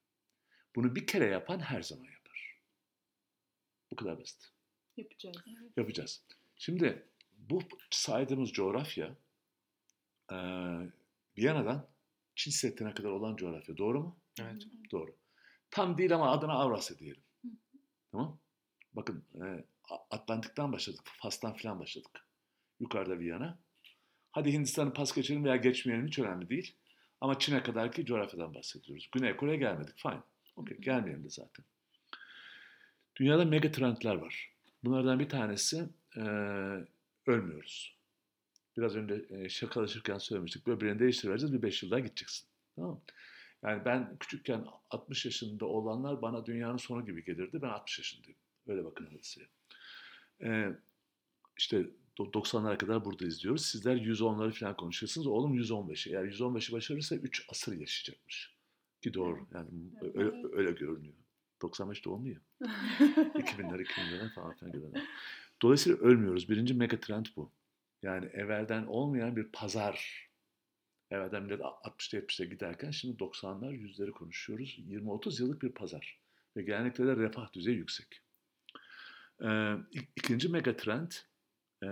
Bunu bir kere yapan her zaman yapar. Bu kadar basit. Yapacağız. Yapacağız. Şimdi bu saydığımız coğrafya e, Viyana'dan Çin Seddi'ne kadar olan coğrafya. Doğru mu? Evet. Doğru. Tam değil ama adına Avrasya diyelim. Tamam. Bakın e, Atlantik'ten başladık. Fas'tan falan başladık. Yukarıda Viyana. Hadi Hindistan'ı pas geçelim veya geçmeyelim hiç önemli değil. Ama Çin'e kadar ki coğrafyadan bahsediyoruz. Güney Kore'ye gelmedik. Fine. Okey. Gelmeyelim de zaten. Dünyada mega trendler var. Bunlardan bir tanesi e, ölmüyoruz. Biraz önce e, şakalaşırken söylemiştik. Böbreğini değiştireceğiz bir 5 yıl daha gideceksin. Tamam mı? Yani ben küçükken 60 yaşında olanlar bana dünyanın sonu gibi gelirdi. Ben 60 yaşındayım. Öyle bakın hadiseye. Ee, işte 90'lara kadar burada izliyoruz. Sizler 110'ları falan konuşuyorsunuz. Oğlum 115'i. Eğer 115'i başarırsa 3 asır yaşayacakmış. Ki doğru. Yani öyle, öyle görünüyor. 95 doğumlu ya. 2000'ler, 2000'ler falan filan görenler. Dolayısıyla ölmüyoruz. Birinci mega trend bu. Yani evvelden olmayan bir pazar. Evvelden millet 60'ta 70'te giderken şimdi 90'lar yüzleri konuşuyoruz. 20-30 yıllık bir pazar. Ve genellikle de refah düzeyi yüksek. Ee, ikinci mega trend e,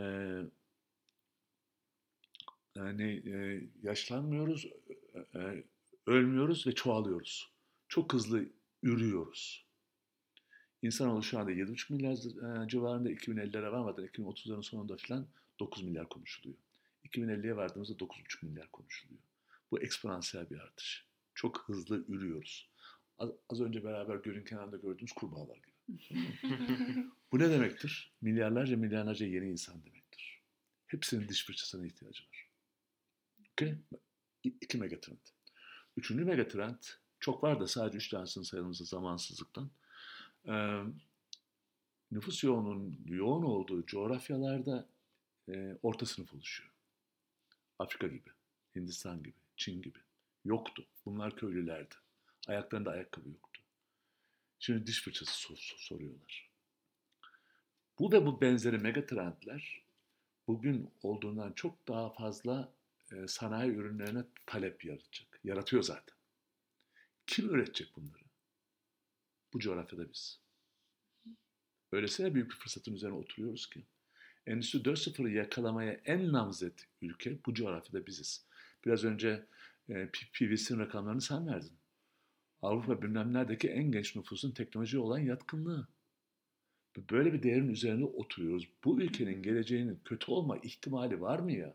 yani e, yaşlanmıyoruz, e, ölmüyoruz ve çoğalıyoruz. Çok hızlı ürüyoruz. İnsanoğlu şu anda 7,5 milyar e, civarında 2050'lere varmadan 2030'ların sonunda falan 9 milyar konuşuluyor. 2050'ye vardığımızda 9,5 milyar konuşuluyor. Bu eksponansiyel bir artış. Çok hızlı ürüyoruz. Az, az önce beraber gölün kenarında gördüğümüz kurbağalar gibi. Bu ne demektir? Milyarlarca milyarlarca yeni insan demektir. Hepsinin diş fırçasına ihtiyacı var. Okay? İki megatrend. Üçüncü megatrend çok var da sadece üç tanesini sayalımızda zamansızlıktan. Ee, nüfus yoğunun yoğun olduğu coğrafyalarda e, orta sınıf oluşuyor. Afrika gibi, Hindistan gibi, Çin gibi. Yoktu. Bunlar köylülerdi. Ayaklarında ayakkabı yoktu. Şimdi diş fırçası sor, sor, soruyorlar. Bu ve bu benzeri megatrendler bugün olduğundan çok daha fazla e, sanayi ürünlerine talep yaratacak. Yaratıyor zaten. Kim üretecek bunları? Bu coğrafyada biz. Öylesine büyük bir fırsatın üzerine oturuyoruz ki. Endüstri 4.0'ı yakalamaya en namzet ülke bu coğrafyada biziz. Biraz önce e, PVC'nin rakamlarını sen verdin. Avrupa bilmem neredeki en genç nüfusun teknoloji olan yatkınlığı. Böyle bir değerin üzerine oturuyoruz. Bu ülkenin geleceğinin kötü olma ihtimali var mı ya?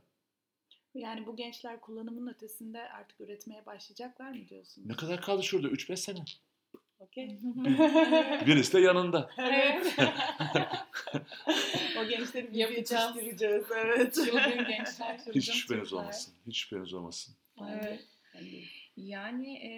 Yani bu gençler kullanımın ötesinde artık üretmeye başlayacaklar mı diyorsunuz? Ne kadar kaldı şurada? 3-5 sene. Okey. Birisi de yanında. Evet. o gençleri biz Yapacağız. yetiştireceğiz. Evet. Çılgın gençler, çılgın Hiç şüpheniz olmasın. Hiç şüpheniz olmasın. Evet. Yani e,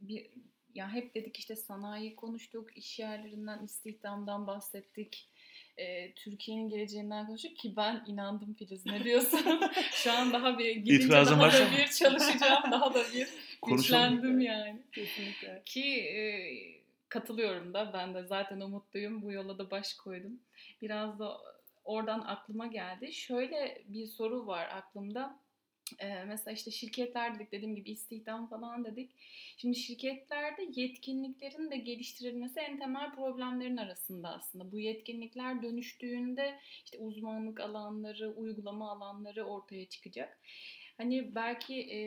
bir ya hep dedik işte sanayi konuştuk, iş yerlerinden, istihdamdan bahsettik. E, Türkiye'nin geleceğinden konuştuk ki ben inandım Filiz ne diyorsun? Şu an daha bir gidince İtirazın daha da bir çalışacağım, daha da bir Konuşalım. güçlendim yani. Kesinlikle. Ki e, katılıyorum da ben de zaten umutluyum. Bu yola da baş koydum. Biraz da oradan aklıma geldi. Şöyle bir soru var aklımda. Ee, mesela işte şirketler dedik dediğim gibi istihdam falan dedik. Şimdi şirketlerde yetkinliklerin de geliştirilmesi en temel problemlerin arasında aslında. Bu yetkinlikler dönüştüğünde işte uzmanlık alanları, uygulama alanları ortaya çıkacak. Hani belki e,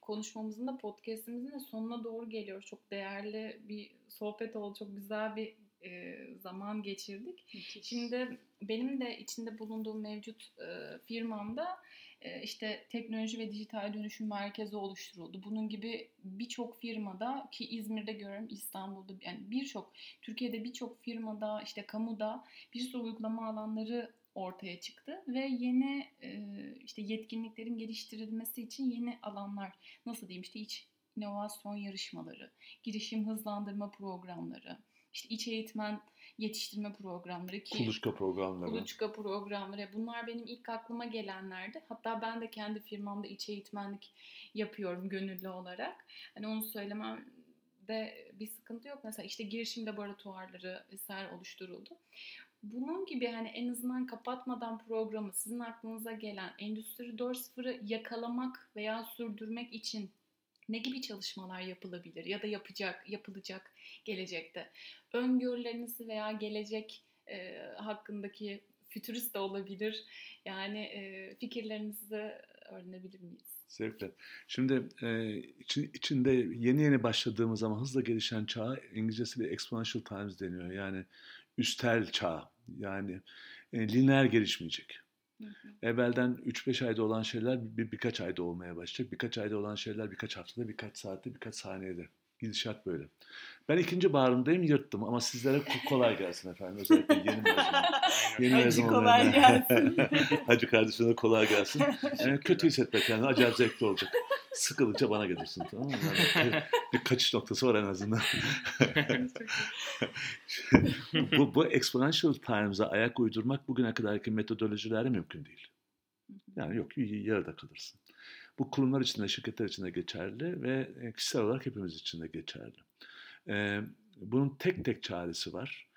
konuşmamızın da podcastimizin de sonuna doğru geliyor. Çok değerli bir sohbet oldu. Çok güzel bir e, zaman geçirdik. Müthiş. Şimdi benim de içinde bulunduğum mevcut e, firmamda e, işte teknoloji ve dijital dönüşüm merkezi oluşturuldu. Bunun gibi birçok firmada ki İzmir'de görüyorum, İstanbul'da yani birçok Türkiye'de birçok firmada işte kamuda bir sürü uygulama alanları ortaya çıktı ve yeni e, işte yetkinliklerin geliştirilmesi için yeni alanlar nasıl diyeyim işte iç inovasyon yarışmaları, girişim hızlandırma programları, işte iç eğitmen yetiştirme programları ki Kuluçka programları. kuluçka programları bunlar benim ilk aklıma gelenlerdi. Hatta ben de kendi firmamda iç eğitmenlik yapıyorum gönüllü olarak. Hani onu söylememde bir sıkıntı yok. Mesela işte girişim laboratuvarları vesaire oluşturuldu. Bunun gibi hani en azından kapatmadan programı sizin aklınıza gelen Endüstri 4.0'ı yakalamak veya sürdürmek için ne gibi çalışmalar yapılabilir ya da yapacak yapılacak gelecekte? Öngörülerinizi veya gelecek e, hakkındaki fütürist de olabilir. Yani e, fikirlerinizi öğrenebilir miyiz? Zevkle. Şimdi e, için, içinde yeni yeni başladığımız ama hızla gelişen çağa İngilizcesiyle exponential times deniyor. Yani üstel çağ. Yani e, lineer gelişmeyecek. Hı hı. Evvelden 3-5 ayda olan şeyler bir, birkaç ayda olmaya başlayacak. Birkaç ayda olan şeyler birkaç haftada, birkaç saatte, birkaç saniyede. Gidişat böyle. Ben ikinci bağrındayım yırttım ama sizlere ko- kolay gelsin efendim. Özellikle yeni mezun. Yeni mezun kolay gelsin. Hacı kardeşine kolay gelsin. Yani kötü hissetme kendini. Acayip zevkli olacak. Sıkılınca bana gelirsin tamam mı? Yani bir, bir kaçış noktası var en azından. bu, bu exponential times'a ayak uydurmak bugüne kadarki metodolojilerle mümkün değil. Yani yok yarıda kalırsın. Bu kurumlar için de şirketler için de geçerli ve e, kişisel olarak hepimiz için de geçerli. Ee, bunun tek tek çaresi var.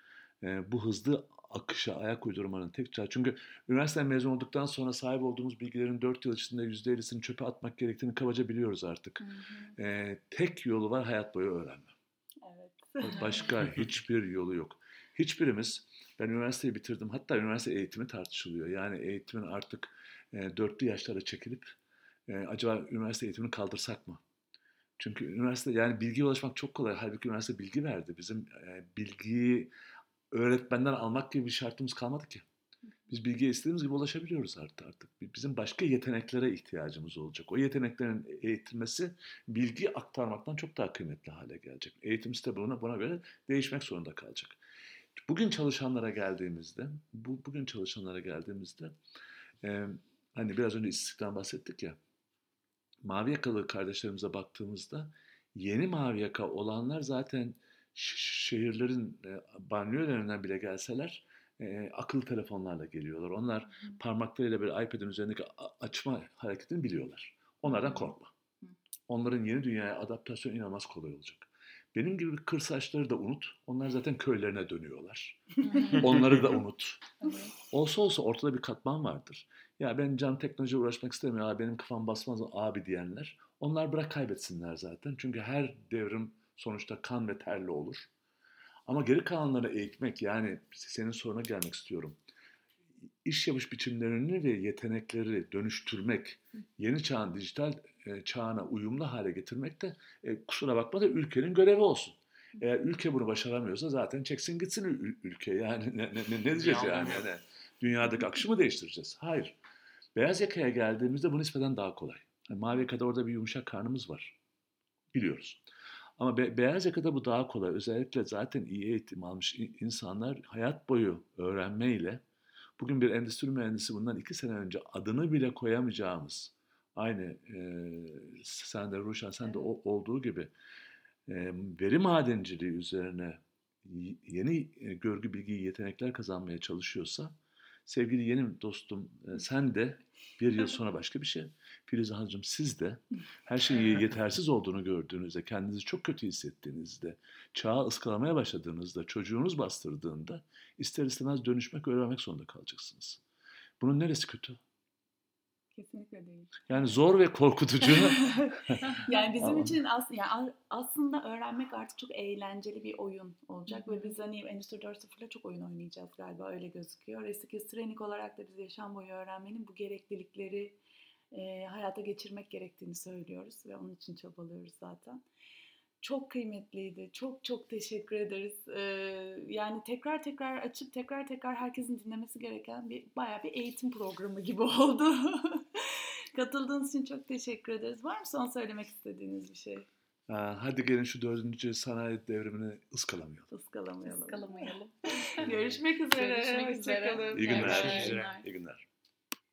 Ee, bu hızlı akışa ayak uydurmanın tek çaresi. Çünkü üniversiteden mezun olduktan sonra sahip olduğumuz bilgilerin 4 yıl içinde %50'sini çöpe atmak gerektiğini kabaca biliyoruz artık. Hı hı. Ee, tek yolu var hayat boyu öğrenme. Evet. Başka hiçbir yolu yok. Hiçbirimiz, ben üniversiteyi bitirdim, hatta üniversite eğitimi tartışılıyor. Yani eğitimin artık e, dörtlü yaşlara çekilip e, acaba üniversite eğitimini kaldırsak mı? Çünkü üniversite yani bilgiye ulaşmak çok kolay. Halbuki üniversite bilgi verdi. Bizim e, bilgiyi öğretmenden almak gibi bir şartımız kalmadı ki. Biz bilgiye istediğimiz gibi ulaşabiliyoruz artık artık. Bizim başka yeteneklere ihtiyacımız olacak. O yeteneklerin eğitilmesi bilgi aktarmaktan çok daha kıymetli hale gelecek. Eğitim sistemi buna, buna göre değişmek zorunda kalacak. Bugün çalışanlara geldiğimizde, bu bugün çalışanlara geldiğimizde, e, hani biraz önce istihdam bahsettik ya, mavi yakalı kardeşlerimize baktığımızda yeni mavi yaka olanlar zaten şehirlerin e, banliyölerinden bile gelseler e, akıllı telefonlarla geliyorlar. Onlar parmaklarıyla böyle iPad'in üzerindeki açma hareketini biliyorlar. Onlardan korkma. Onların yeni dünyaya adaptasyon inanılmaz kolay olacak. Benim gibi kırsaçları da unut. Onlar zaten köylerine dönüyorlar. Onları da unut. Olsa olsa ortada bir katman vardır. Ya ben can teknolojiye uğraşmak istemiyorum. Benim kafam basmaz abi diyenler. Onlar bırak kaybetsinler zaten. Çünkü her devrim sonuçta kan ve terli olur. Ama geri kalanları eğitmek yani senin soruna gelmek istiyorum. İş yapış biçimlerini ve yetenekleri dönüştürmek, yeni çağın dijital e, çağına uyumlu hale getirmek de e, kusura bakma da ülkenin görevi olsun. Eğer ülke bunu başaramıyorsa zaten çeksin gitsin ül- ülke. Yani ne, ne, ne, diyeceğiz Ya, yani? yani? Dünyadaki akışı mı değiştireceğiz? Hayır. Beyaz yakaya geldiğimizde bu nispeten daha kolay. Yani mavi yakada orada bir yumuşak karnımız var. Biliyoruz. Ama be- beyaz yakada bu daha kolay. Özellikle zaten iyi eğitim almış in- insanlar hayat boyu öğrenmeyle bugün bir endüstri mühendisi bundan iki sene önce adını bile koyamayacağımız aynı e, sen de Ruşen sen de o- olduğu gibi e, veri madenciliği üzerine yeni e, görgü bilgi yetenekler kazanmaya çalışıyorsa sevgili yeni dostum e, sen de bir yıl sonra başka bir şey. Firuze Hanımcığım siz de her şeyin yetersiz olduğunu gördüğünüzde, kendinizi çok kötü hissettiğinizde, çağı ıskalamaya başladığınızda, çocuğunuz bastırdığında ister istemez dönüşmek, öğrenmek zorunda kalacaksınız. Bunun neresi kötü? Kesinlikle değil. Yani zor ve korkutucu. yani bizim Ama- için as yani aslında öğrenmek artık çok eğlenceli bir oyun olacak ve biz hani Endüstri 4.0'la çok oyun oynayacağız galiba öyle gözüküyor. Eski training olarak da biz yaşam boyu öğrenmenin bu gereklilikleri e, hayata geçirmek gerektiğini söylüyoruz ve onun için çabalıyoruz zaten. Çok kıymetliydi. Çok çok teşekkür ederiz. Ee, yani tekrar tekrar açıp tekrar tekrar herkesin dinlemesi gereken bir bayağı bir eğitim programı gibi oldu. Katıldığınız için çok teşekkür ederiz. Var mı son söylemek istediğiniz bir şey? Ha, Hadi gelin şu dördüncü sanayi devrimini ıskalamayalım. Iskalamayalım. Iskalamayalım. Görüşmek üzere. Görüşmek üzere. İyi günler. Görüşmek üzere. İyi günler.